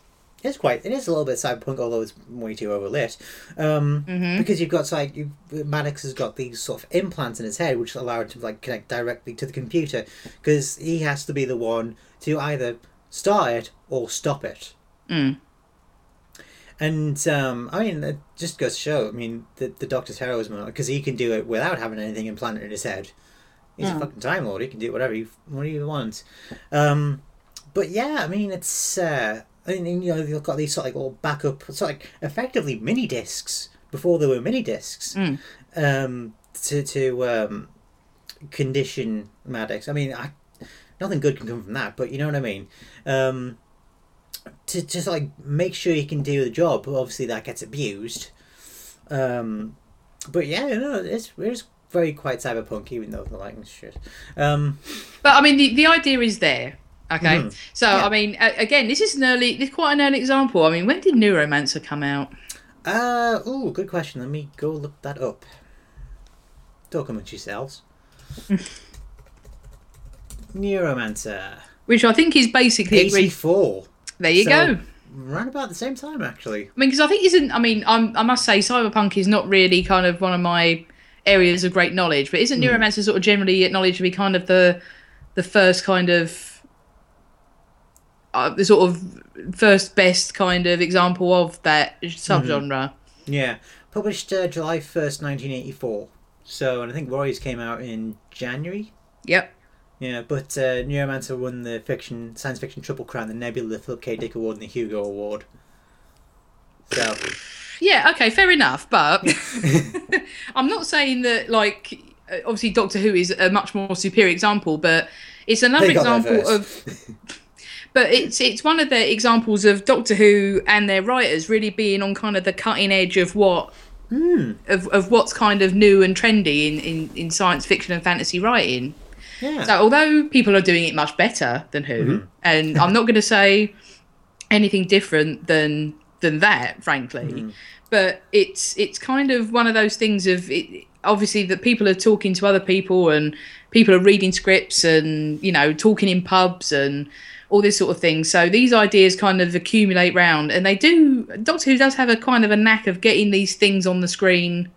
it's quite. It is a little bit cyberpunk, although it's way too overlit. Um, Because you've got like you, Maddox has got these sort of implants in his head, which allow him to like connect directly to the computer. Because he has to be the one to either start it or stop it. Mm. And um, I mean, it just goes to show. I mean, the the Doctor's heroism because he can do it without having anything implanted in his head. He's a Mm. fucking time lord. He can do whatever he whatever he wants. Um, but yeah, I mean, it's. Uh, I mean, you know, they've got these sort of like all backup, sort of like effectively mini discs before there were mini discs. Mm. Um, to to um, condition Maddox. I mean, I, nothing good can come from that, but you know what I mean. Um, to just like make sure he can do the job. Obviously, that gets abused. Um, but yeah, no, it's it's very quite cyberpunk, even though the lighting's shit. Um, But I mean, the, the idea is there. Okay, Mhm. so Yeah. I mean, again, this is an early, this is quite an early example. I mean, when did Neuromancer come out? uh, oh, good question. Let me go look that up. Talk amongst yourselves. *laughs* Neuromancer. Which I think is basically re- 84. there you So- go. Right about the same time, actually. I mean, because I think isn't. I mean, I'm, I must say, cyberpunk is not really kind of one of my areas of great knowledge. But isn't Neuromancer sort of generally acknowledged to be kind of the the first kind of uh, the sort of first best kind of example of that subgenre? Yeah. Published uh, July 1st, 1984. So, and I think Warriors came out in January. Yep. Yeah, but uh, Neuromancer won the fiction science fiction triple crown, the Nebula, the Philip K. Dick Award, and the Hugo Award. So, Yeah. Okay. Fair enough. But *laughs* *laughs* I'm not saying that like uh, obviously Doctor Who is a much more superior example, but it's another They got there example of. *laughs* But it's it's one of the examples of Doctor Who and their writers really being on kind of the cutting edge of what of, of what's kind of new and trendy in, in, in science fiction and fantasy writing. yeah. So although people are doing it much better than Who, Mm-hmm. and I'm not going to say anything different than than that, frankly, Mm-hmm. but it's it's kind of one of those things of it, obviously that people are talking to other people and people are reading scripts and you know talking in pubs and all this sort of thing. So these ideas kind of accumulate round, and they do. Doctor Who does have a kind of a knack of getting these things on the screen,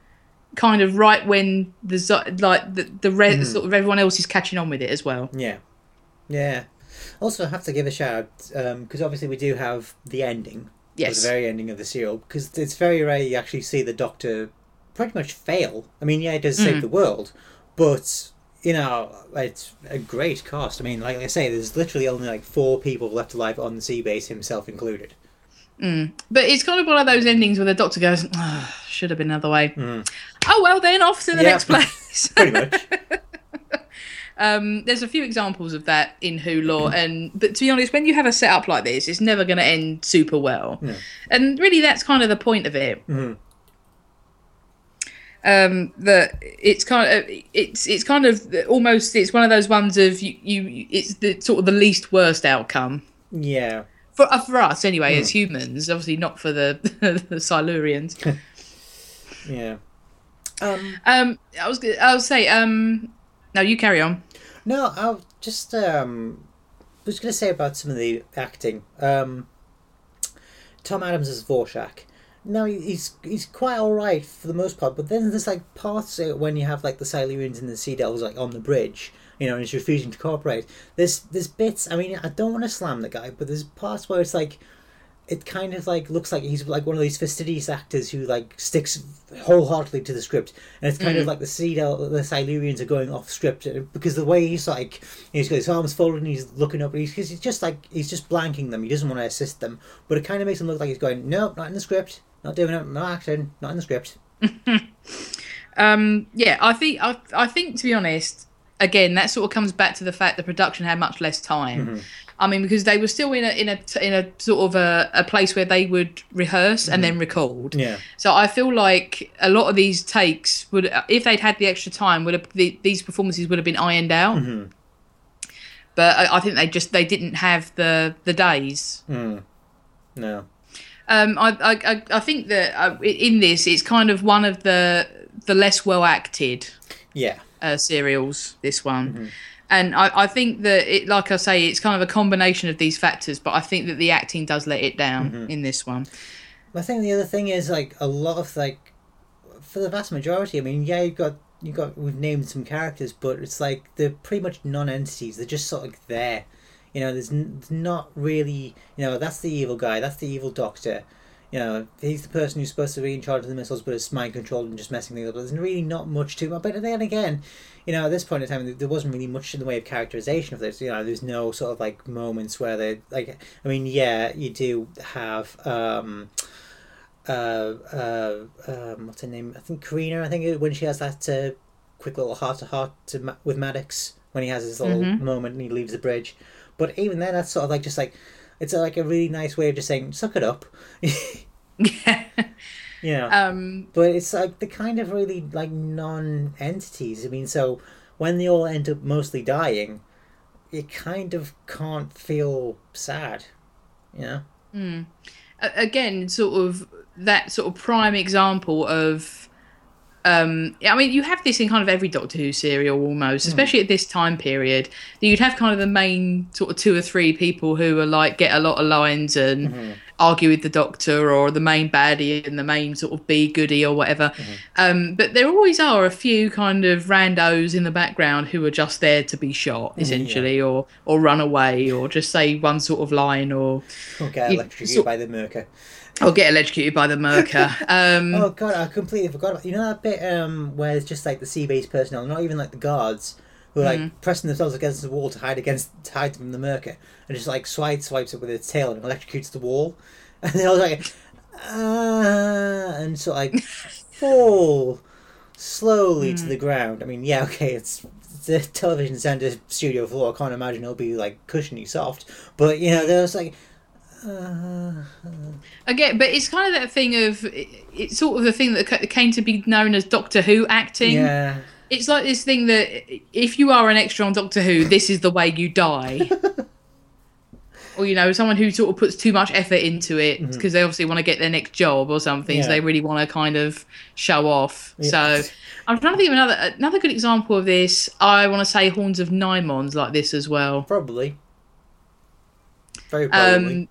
kind of right when the like the the re- Mm-hmm. sort of everyone else is catching on with it as well. Yeah. Yeah. Also, have to give a shout out because obviously we do have the ending. Yes. The very ending of the serial because it's very rare you actually see the Doctor pretty much fail. I mean, yeah, it does save Mm. the world, but you know, it's a great cost. I mean, like I say, there's literally only like four people left alive on the sea base, himself included. But it's kind of one of those endings where the doctor goes, "Ah, should have been another way. Mm. Oh well, then off to the Yeah. next place. *laughs* *laughs* Pretty much. um, there's a few examples of that in Who lore, and but to be honest, when you have a setup like this, it's never going to end super well. Yeah. And really, that's kind of the point of it. Mhm. Um, that it's kind of it's it's kind of almost it's one of those ones of you, you it's the sort of the least worst outcome Yeah. for uh, for us anyway as humans. Obviously, not for the *laughs* the Silurians. *laughs* Yeah. Um, Um, I was I was say um, no, you carry on. no, I was just um, was going to say about some of the acting. Um, Tom Adams as Vorshak. No, he- he's he's quite all right for the most part, but then there's like parts when you have like the Silurians and the Sea Devils like on the bridge, you know, and he's refusing to cooperate. There's there's bits. I mean, I don't want to slam the guy, but there's parts where it's like. It kind of like looks like he's like one of these fastidious actors who like sticks wholeheartedly to the script, and it's kind of like the Sea the Silurians are going off script uh, because the way he's like he's got his arms folded and he's looking up, he's, he's just like he's just blanking them. He doesn't want to assist them, but it kind of makes him look like he's going, no, not in the script, not doing it, no acting, not in the script. *laughs* Um, yeah, I think I, I think to be honest, again, that sort of comes back to the fact the production had much less time. I mean, because they were still in a in a in a sort of a, a place where they would rehearse and then record. Yeah, So I feel like a lot of these takes would, if they'd had the extra time, would have the, these performances would have been ironed out. But I, I think they just they didn't have the the days. Mm. No. Um, I, I, I- I think that uh, in this, it's kind of one of the the less well acted Yeah. uh, serials. This one, Mm-hmm. and I, I think that it, like I say, it's kind of a combination of these factors. But I think that the acting does let it down Mm-hmm. in this one. I think the other thing is like a lot of like for the vast majority. I mean, yeah, you've got you have got we've named some characters, but it's like they're pretty much non-entities. They're just sort of there. You know, there's, n- there's not really. You know, that's the evil guy. That's the evil doctor. You know, he's the person who's supposed to be in charge of the missiles, but it's mind controlled and just messing things up. There's really not much to it. But then again, you know, at this point in time, there wasn't really much in the way of characterization of this. You know, there's no sort of like moments where they like. I mean, yeah, you do have. um uh, uh, um, what's her name? I think Karina. I think it- when she has that uh, quick little heart to heart Ma- with Maddox when he has his little Mhm. moment and he leaves the bridge. But even then, that's sort of like just like it's like a really nice way of just saying suck it up. *laughs* Yeah. you know. um, but it's like the kind of really like non-entities. I mean, so when they all end up mostly dying, you kind of can't feel sad. You know. mm. Again, sort of that sort of prime example of. Um, I mean, you have this in kind of every Doctor Who serial almost, especially at this time period. You'd have kind of the main sort of two or three people who are like get a lot of lines and argue with the Doctor, or the main baddie and the main sort of be goody or whatever. Um, but there always are a few kind of randos in the background who are just there to be shot, essentially, or or run away, or just say one sort of line, or Or get You- electrocuted so- by the Myrka. Or get electrocuted by the Myrka. *laughs* Um, Oh god, I completely forgot about you know that bit um where it's just like the sea based personnel, not even like the guards, who are like Mm. pressing themselves against the wall to hide against to hide from the Myrka, and just like swipes swipes it with its tail and electrocutes the wall, *laughs* and they're all like, ah, and so like *laughs* fall slowly to the ground. I mean, yeah, okay, it's. the television center studio floor. I can't imagine it'll be like cushiony soft, but you know, there's like, Again, but it's kind of that thing of it's sort of the thing that came to be known as Doctor Who acting. yeah, It's like this thing that if you are an extra on Doctor Who, this is the way you die. *laughs* or you know, someone who sort of puts too much effort into it because they obviously want to get their next job or something. Yeah. So they really want to kind of show off. Yeah. So I'm trying to think of another another good example of this. I want to say Horns of Nimon's like this as well. probably. Very probably. Um,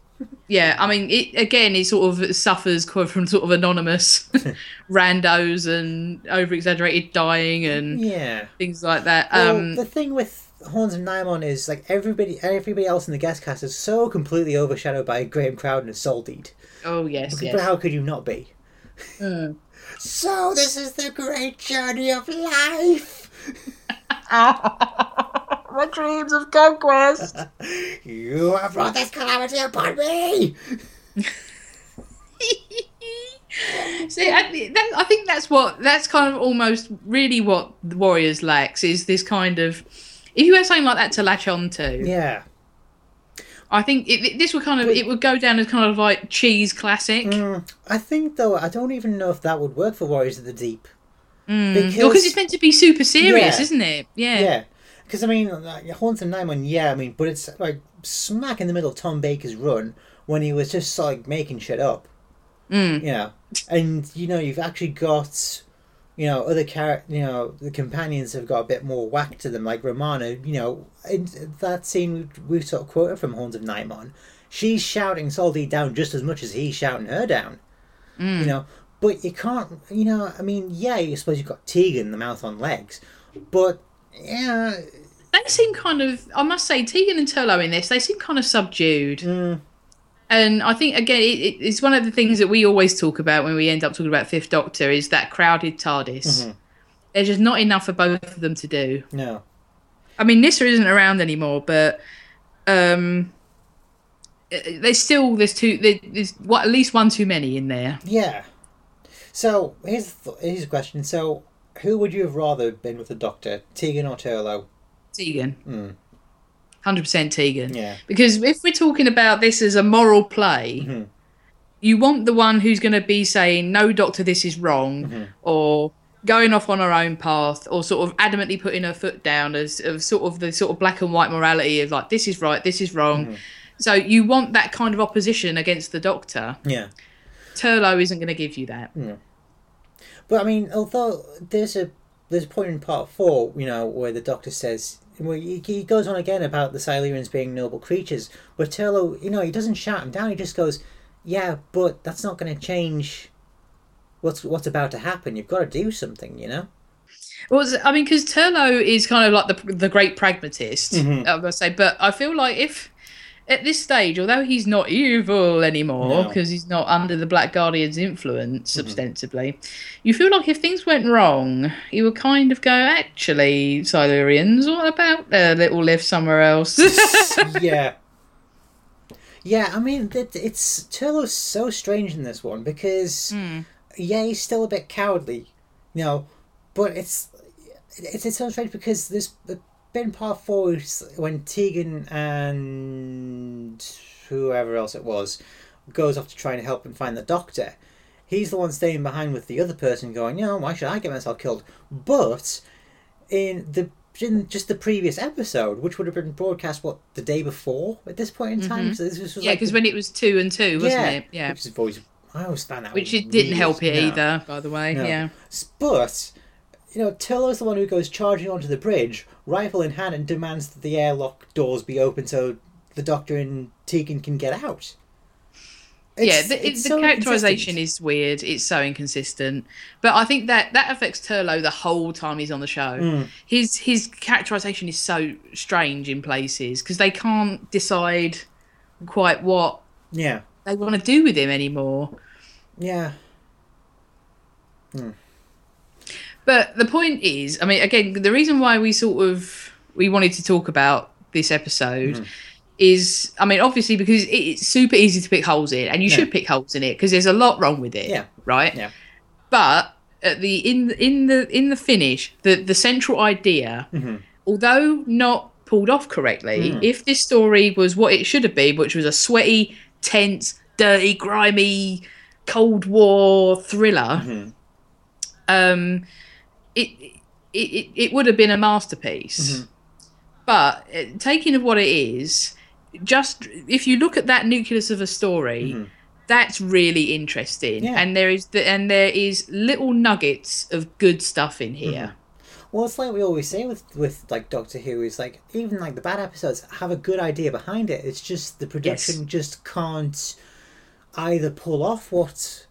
yeah, I mean, it again, it sort of suffers from sort of anonymous *laughs* randos and over exaggerated dying and yeah. things like that. Well, Um, the thing with Horns of Nimon is like everybody, everybody else in the guest cast is so completely overshadowed by Graham Crowden as Soldeed. oh yes, But yes. how could you not be? Mm. *laughs* So this is the great journey of life. *laughs* My dreams of conquest. *laughs* You have brought this calamity upon me. *laughs* See, I, that, I think that's what that's kind of almost really what the Warriors lacks is this kind of. If you had something like that to latch on to, Yeah. I think it, it- this would kind of it would go down as kind of like cheese classic. Mm, I think though I don't even know if that would work for Warriors of the Deep. Mm. Because- Because it's meant to be super serious, Yeah. isn't it? Yeah. Yeah. Because I mean, like, Horns of Nimon, yeah, I mean, but it's like smack in the middle of Tom Baker's run when he was just like making shit up. Mm. you know, and you know you've actually got, you know, other char- you know, the companions have got a bit more whack to them, like Romana. You know, in that scene we sort of quoted from Horns of Nimon, she's shouting Soldeed down just as much as he's shouting her down. Mm. You know, but you can't. You know, I mean, yeah, you suppose you've got Tegan, the mouth on legs, but yeah, They seem kind of, I must say, Tegan and Turlough in this, they seem kind of subdued. mm, And I think, again, it, it, it's one of the things that we always talk about when we end up talking about Fifth Doctor is that crowded TARDIS. Mhm. There's just not enough for both of them to do. no, I mean, Nyssa isn't around anymore, but um, there's still there's two there's what at least one too many in there. yeah. So here's the th- here's a question. So who would you have rather been with the Doctor, Tegan or Turlough? Tegan, Mm, hundred percent Tegan. yeah. Because if we're talking about this as a moral play, Mhm. you want the one who's going to be saying, "No, doctor, this is wrong," Mhm. or going off on her own path, or sort of adamantly putting her foot down as of sort of the sort of black and white morality of like, "This is right, this is wrong." So you want that kind of opposition against the Doctor. Yeah. Turlough isn't going to give you that. But I mean, although there's a there's a point in part four, you know, where the Doctor says, where he, he goes on again about the Silurians being noble creatures, where Turlough, you know, he doesn't shout him down. He just goes, "Yeah, but that's not going to change what's what's about to happen. You've got to do something, you know." Well, I mean, because Turlough is kind of like the the great pragmatist, Mhm. I'm gonna say. But I feel like if at this stage, although he's not evil anymore No. because he's not under the Black Guardian's influence, ostensibly, you feel like if things went wrong, he would kind of go, "Actually, Silurians, what about a little live somewhere else?" *laughs* *laughs* yeah. Yeah, I mean, it's Turlough's so strange in this one because Hmm. yeah, he's still a bit cowardly, you know, but it's it's it's so strange because there's been part four when Tegan and whoever else it was goes off to try and help and find the doctor. He's the one staying behind with the other person, going, you know, why should I get myself killed? But in the in just the previous episode, which would have been broadcast what the day before at this point in time. So this was Mm-hmm. yeah, because the- when it was two and two, wasn't yeah, it? Yeah, Which is always I always found that which it didn't help it No. either, by the way. No. Yeah. But you know, Turlough's the one who goes charging onto the bridge, rifle in hand, and demands that the airlock doors be open so the Doctor and Tegan can get out. yeah, the, it's the so characterization is weird. It's so inconsistent. But I think that that affects Turlo the whole time he's on the show. Mm. His his characterization is so strange in places because they can't decide quite what Yeah, they want to do with him anymore. yeah, But the point is, I mean, again, the reason why we sort of we wanted to talk about this episode Mm-hmm. is, I mean, obviously because it's super easy to pick holes in, and you Yeah. should pick holes in it because there's a lot wrong with it. Yeah. Right. Yeah. But at the in in the in the finish, the the central idea, Mhm. although not pulled off correctly, Mm. if this story was what it should have been, which was a sweaty, tense, dirty, grimy, Cold War thriller, Mhm. um, it, it it it would have been a masterpiece. Mhm. But uh, taking of what it is, just if you look at that nucleus of a story, Mhm. that's really interesting, Yeah. and there is the, and there is little nuggets of good stuff in here. Well, it's like we always say with with like Doctor Who is like even like the bad episodes have a good idea behind it. It's just the production just can't either pull off what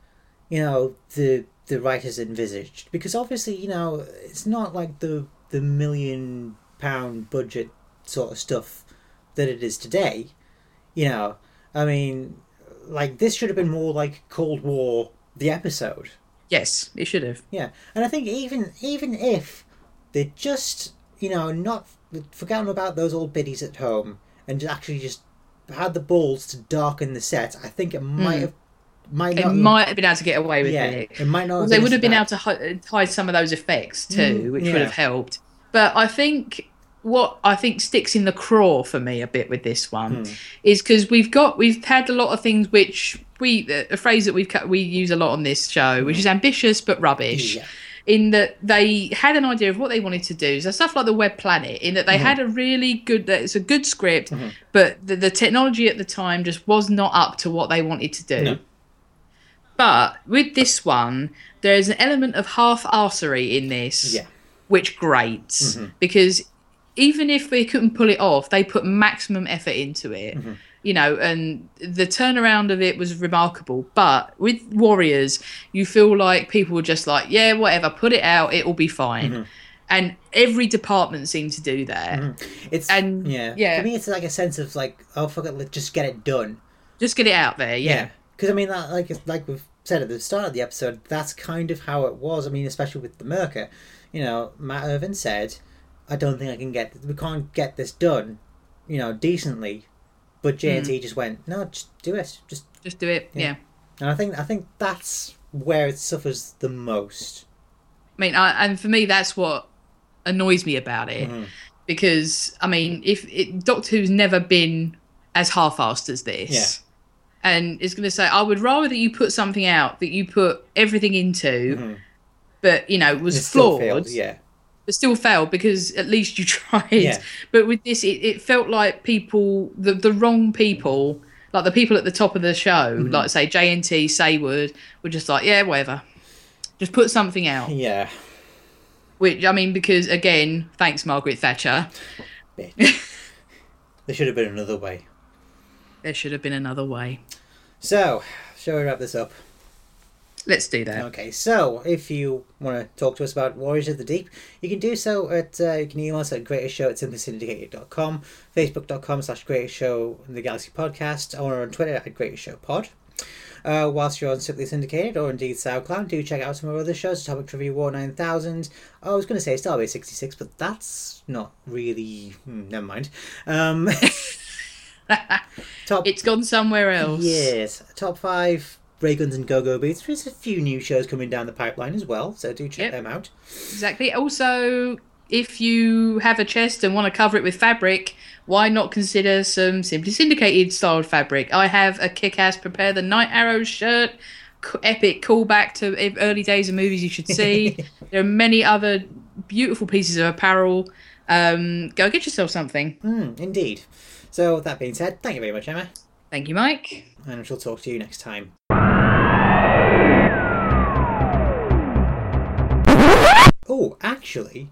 you know the the writers envisaged because obviously you know it's not like the the million pound budget sort of stuff that it is today. You know, I mean, like this should have been more like Cold War the episode. Yes, it should have. Yeah, and I think even even if they just you know not forgotten about those old biddies at home and actually just had the balls to darken the set, I think it might hmm. have might It might have been able to get away with yeah it. it might not. they would have been able to hi- hide some of those effects too, Mm, which yeah. would have helped. But I think what I think sticks in the craw for me a bit with this one Hmm. is because we've got we've had a lot of things which we a phrase that we've cut- we use a lot on this show, which is ambitious but rubbish. Hmm. Yeah. In that they had an idea of what they wanted to do, so stuff like the Web Planet. In that they Mm-hmm. had a really good, that it's a good script, but the, the technology at the time just was not up to what they wanted to do. No. But with this one, there's an element of half arsery in this, Yeah. which grates mm-hmm. because even if they couldn't pull it off, they put maximum effort into it. Mm-hmm. You know, and the turnaround of it was remarkable. But with Warriors, you feel like people were just like, yeah, whatever, put it out, it will be fine. Mm-hmm. And every department seemed to do that. It's And- yeah yeah. For me, it's like a sense of like oh fuck it, let's just get it done. Just get it out there, yeah. Because I mean, that, like like we've said at the start of the episode, that's kind of how it was. I mean, especially with the Myrka, you know, Mat Irvine said, "I don't think I can get we can't get this done, you know, decently." But Hmm. JNT just went, "No, just do it, just." Just do it, Yeah. yeah. And I think I think that's where it suffers the most. I mean, I, and for me, that's what annoys me about it Mhm. because I mean, if it, Doctor Who's never been as half-assed as this, Yeah. And it's going to say, I would rather that you put something out that you put everything into, Mhm. but you know was It flawed, failed, yeah. but still failed because at least you *laughs* tried. Yeah. But with this, it, it felt like people, the the wrong people, like the people at the top of the show, Mm-hmm. like say JNT, Saward, were just like, yeah, whatever, just put something out. Yeah. Which I mean, because again, thanks Margaret Thatcher, *laughs* there should have been another way. There should have been another way. So, shall we wrap this up? Let's do that. Okay, so if you want to talk to us about Warriors of the Deep, you can do so at, uh, you can email us at greatestshow at simplysyndicated.com, facebook.com slash greatestshow, the Galaxy Podcast, or on Twitter at greatestshow Uh, whilst you're on Simply Syndicated or indeed SoundCloud, do check out some of our other shows, Topic Trivia War 9000. I was going to say Starbase 66, but that's not really. Hmm, never mind. Um, *laughs* *laughs* top It's gone somewhere else. Yes, top five Ray Guns and Go Go Beats. There's a few new shows coming down the pipeline as well, so do check Yep. them out. Exactly. Also, if you have a chest and want to cover it with fabric, why not consider some simply syndicated styled fabric? I have a kick-ass prepare the Night Arrows shirt, epic callback to early days of movies you should see. *laughs* there are many other beautiful pieces of apparel. Um, go get yourself something. Hmm, indeed. So, with that being said, thank you very much, Emma, Thank you, Mike. and I shall talk to you next time. Oh, actually,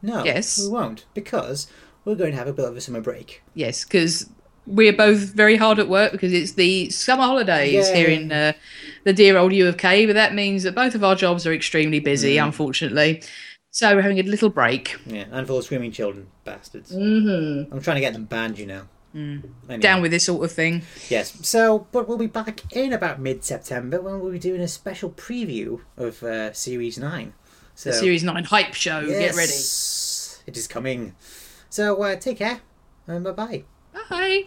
no. Yes. We won't, because we're going to have a bit of a summer break. Yes, because we're both very hard at work because it's the summer holidays Yay. here in uh, the dear old U of K. But that means that both of our jobs are extremely busy, Mm. unfortunately. So we're having a little break. Yeah, and full of screaming children, bastards. Mm-hmm. I'm trying to get them banned, you know. Anyway. Down with this sort of thing. Yes, so, but we'll be back in about mid September when we'll be doing a special preview of uh, Series 9. So, The Series 9 hype show. Get ready. yes, It is coming. So, uh, take care, and bye bye. Bye.